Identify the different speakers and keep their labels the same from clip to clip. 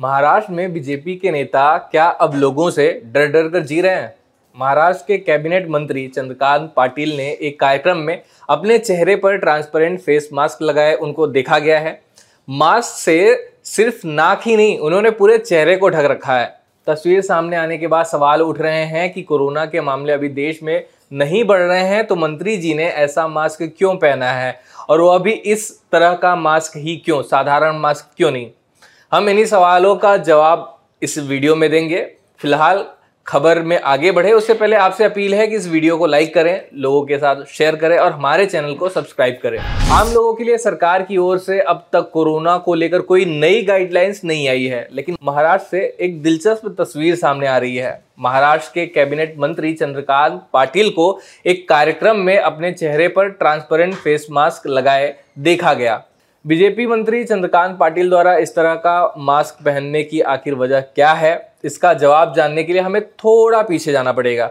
Speaker 1: महाराष्ट्र में बीजेपी के नेता क्या अब लोगों से डर डर कर जी रहे हैं? महाराष्ट्र के कैबिनेट मंत्री चंद्रकांत पाटिल ने एक कार्यक्रम में अपने चेहरे पर ट्रांसपेरेंट फेस मास्क लगाए, उनको देखा गया है। मास्क से सिर्फ़ नाक ही नहीं, उन्होंने पूरे चेहरे को ढक रखा है। तस्वीर सामने आने के बाद सवाल उठ रहे हैं कि कोरोना के मामले अभी देश में नहीं बढ़ रहे हैं तो मंत्री जी ने ऐसा मास्क क्यों पहना है? और वो अभी इस तरह का मास्क ही क्यों, साधारण मास्क क्यों नहीं? हम इन्हीं सवालों का जवाब इस वीडियो में देंगे। फ़िलहाल खबर में आगे बढ़े। उससे पहले आपसे अपील है कि इस वीडियो को लाइक करें, लोगों के साथ शेयर करें और हमारे चैनल को सब्सक्राइब करें। आम लोगों के लिए सरकार की ओर से अब तक कोरोना को लेकर कोई नई गाइडलाइंस नहीं आई है, लेकिन महाराष्ट्र से एक दिलचस्प तस्वीर सामने आ रही है। महाराष्ट्र के कैबिनेट मंत्री चंद्रकांत पाटिल को एक कार्यक्रम में अपने चेहरे पर ट्रांसपेरेंट फेस मास्क लगाए देखा गया। बीजेपी मंत्री चंद्रकांत पाटिल द्वारा इस तरह का मास्क पहनने की आखिर वजह क्या है? इसका जवाब जानने के लिए हमें थोड़ा पीछे जाना पड़ेगा।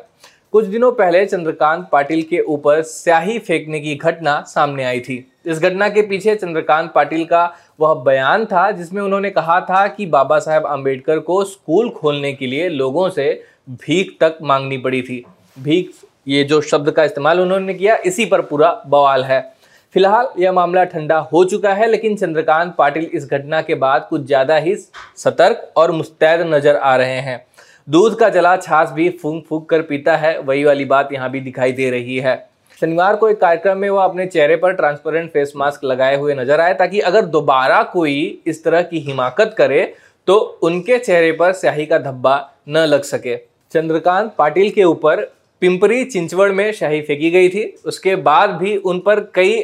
Speaker 1: कुछ दिनों पहले चंद्रकांत पाटिल के ऊपर स्याही फेंकने की घटना सामने आई थी। इस घटना के पीछे चंद्रकांत पाटिल का वह बयान था, जिसमें उन्होंने कहा था कि बाबा साहेब आम्बेडकर को स्कूल खोलने के लिए लोगों से भीख तक मांगनी पड़ी थी। भीख, ये जो शब्द का इस्तेमाल उन्होंने किया, इसी पर पूरा बवाल है। फ़िलहाल यह मामला ठंडा हो चुका है, लेकिन चंद्रकांत पाटिल इस घटना के बाद कुछ ज़्यादा ही सतर्क और मुस्तैद नज़र आ रहे हैं। दूध का जला छाछ भी फूंक फूंक कर पीता है, वही वाली बात यहाँ भी दिखाई दे रही है। शनिवार को एक कार्यक्रम में वह अपने चेहरे पर ट्रांसपेरेंट फेस मास्क लगाए हुए नज़र आए, ताकि अगर दोबारा कोई इस तरह की हिमाकत करे तो उनके चेहरे पर स्याही का धब्बा न लग सके। चंद्रकांत पाटिल के ऊपर पिंपरी चिंचवड़ में शाही फेंकी गई थी, उसके बाद भी उन पर कई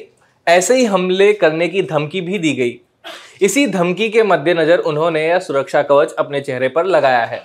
Speaker 1: ऐसे ही हमले करने की धमकी भी दी गई। इसी धमकी के मद्देनजर उन्होंने यह सुरक्षा कवच अपने चेहरे पर लगाया है।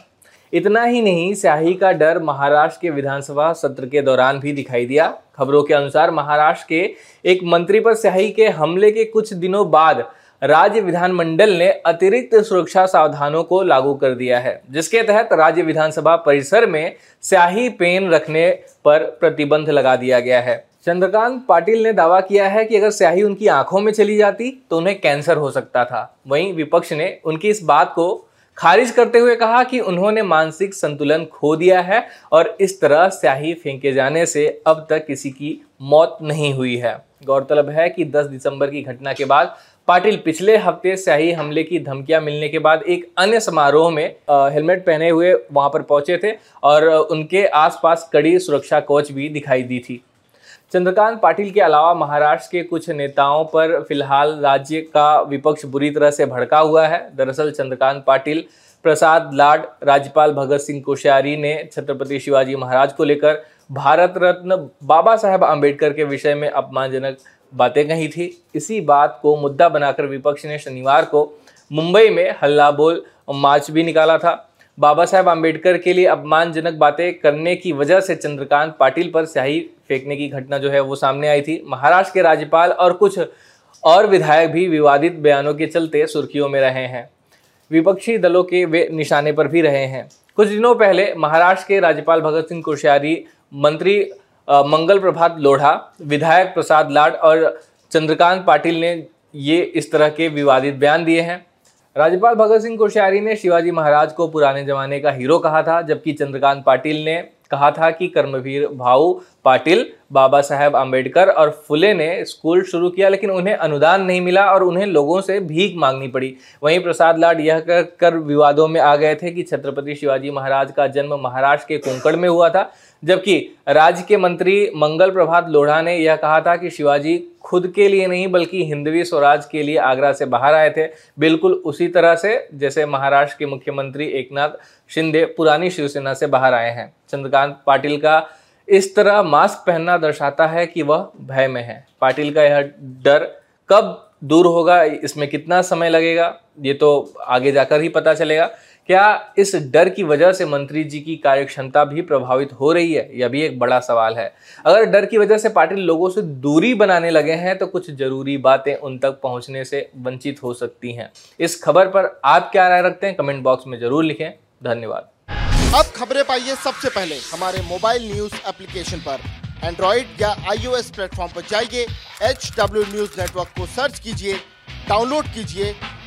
Speaker 1: इतना ही नहीं, स्याही का डर महाराष्ट्र के विधानसभा सत्र के दौरान भी दिखाई दिया। खबरों के अनुसार महाराष्ट्र के एक मंत्री पर स्याही के हमले के कुछ दिनों बाद राज्य विधानमंडल ने अतिरिक्त सुरक्षा सावधानों को लागू कर दिया है, जिसके तहत राज्य विधानसभा परिसर में स्याही पेन रखने पर प्रतिबंध लगा दिया गया है। चंद्रकांत पाटिल ने दावा किया है कि अगर स्याही उनकी आँखों में चली जाती तो उन्हें कैंसर हो सकता था। वहीं विपक्ष ने उनकी इस बात को खारिज करते हुए कहा कि उन्होंने मानसिक संतुलन खो दिया है और इस तरह स्याही फेंके जाने से अब तक किसी की मौत नहीं हुई है। गौरतलब है कि 10 दिसंबर की घटना के बाद पाटिल पिछले हफ़्ते स्याही हमले की धमकियाँ मिलने के बाद एक अन्य समारोह में हेलमेट पहने हुए वहाँ पर पहुँचे थे और उनके आसपास कड़ी सुरक्षा कोच भी दिखाई दी थी। चंद्रकांत पाटिल के अलावा महाराष्ट्र के कुछ नेताओं पर फ़िलहाल राज्य का विपक्ष बुरी तरह से भड़का हुआ है। दरअसल चंद्रकांत पाटिल, प्रसाद लाड, राज्यपाल भगत सिंह कोश्यारी ने छत्रपति शिवाजी महाराज को लेकर भारत रत्न बाबा साहेब आम्बेडकर के विषय में अपमानजनक बातें कही थी। इसी बात को मुद्दा बनाकर विपक्ष ने शनिवार को मुंबई में हल्ला बोल मार्च भी निकाला था। बाबा साहेब आम्बेडकर के लिए अपमानजनक बातें करने की वजह से चंद्रकांत पाटिल पर स्याही फेंकने की घटना जो है वो सामने आई थी। महाराष्ट्र के राज्यपाल और कुछ और विधायक भी विवादित बयानों के चलते सुर्खियों में रहे हैं। विपक्षी दलों के वे निशाने पर भी रहे हैं। कुछ दिनों पहले महाराष्ट्र के राज्यपाल भगत सिंह कोश्यारी, मंत्री मंगल प्रभात लोढ़ा, विधायक प्रसाद लाड और चंद्रकांत पाटिल ने ये इस तरह के विवादित बयान दिए हैं। राज्यपाल भगत सिंह कोश्यारी ने शिवाजी महाराज को पुराने जमाने का हीरो कहा था जबकि चंद्रकांत पाटिल ने कहा था कि कर्मवीर भाऊ पाटिल बाबा साहेब आम्बेडकर और फुले ने स्कूल शुरू किया लेकिन उन्हें अनुदान नहीं मिला और उन्हें लोगों से भीख मांगनी पड़ी। वहीं प्रसाद लाड यह कर, कर विवादों में आ गए थे कि छत्रपति शिवाजी महाराज का जन्म महाराष्ट्र के कुंकड़ में हुआ था जबकि राज्य के मंत्री मंगल प्रभात लोढ़ा ने यह कहा था कि शिवाजी खुद के लिए नहीं, बल्कि हिंदवी स्वराज के लिए आगरा से बाहर आए थे। बिल्कुल उसी तरह से जैसे महाराष्ट्र के मुख्यमंत्री एकनाथ शिंदे पुरानी शिवसेना से बाहर आए हैं। चंद्रकांत पाटिल का इस तरह मास्क पहनना दर्शाता है कि वह भय में है। पाटिल का यह डर कब दूर होगा, इसमें कितना समय लगेगा, ये तो आगे जाकर ही पता चलेगा। क्या इस डर की वजह से मंत्री जी की कार्य क्षमता भी प्रभावित हो रही है? यह भी एक बड़ा सवाल है। अगर डर की वजह से पाटिल लोगों से दूरी बनाने लगे हैं तो कुछ ज़रूरी बातें उन तक पहुँचने से वंचित हो सकती हैं। इस खबर पर आप क्या राय रखते हैं? कमेंट बॉक्स में ज़रूर लिखें। धन्यवाद।
Speaker 2: अब खबरें पाइए सबसे पहले। हमारे मोबाइल न्यूज़ एप्लीकेशन पर। एंड्रॉइड या आईओएस प्लेटफॉर्म पर जाइए। एच डब्ल्यू न्यूज़ नेटवर्क को सर्च कीजिए, डाउनलोड कीजिए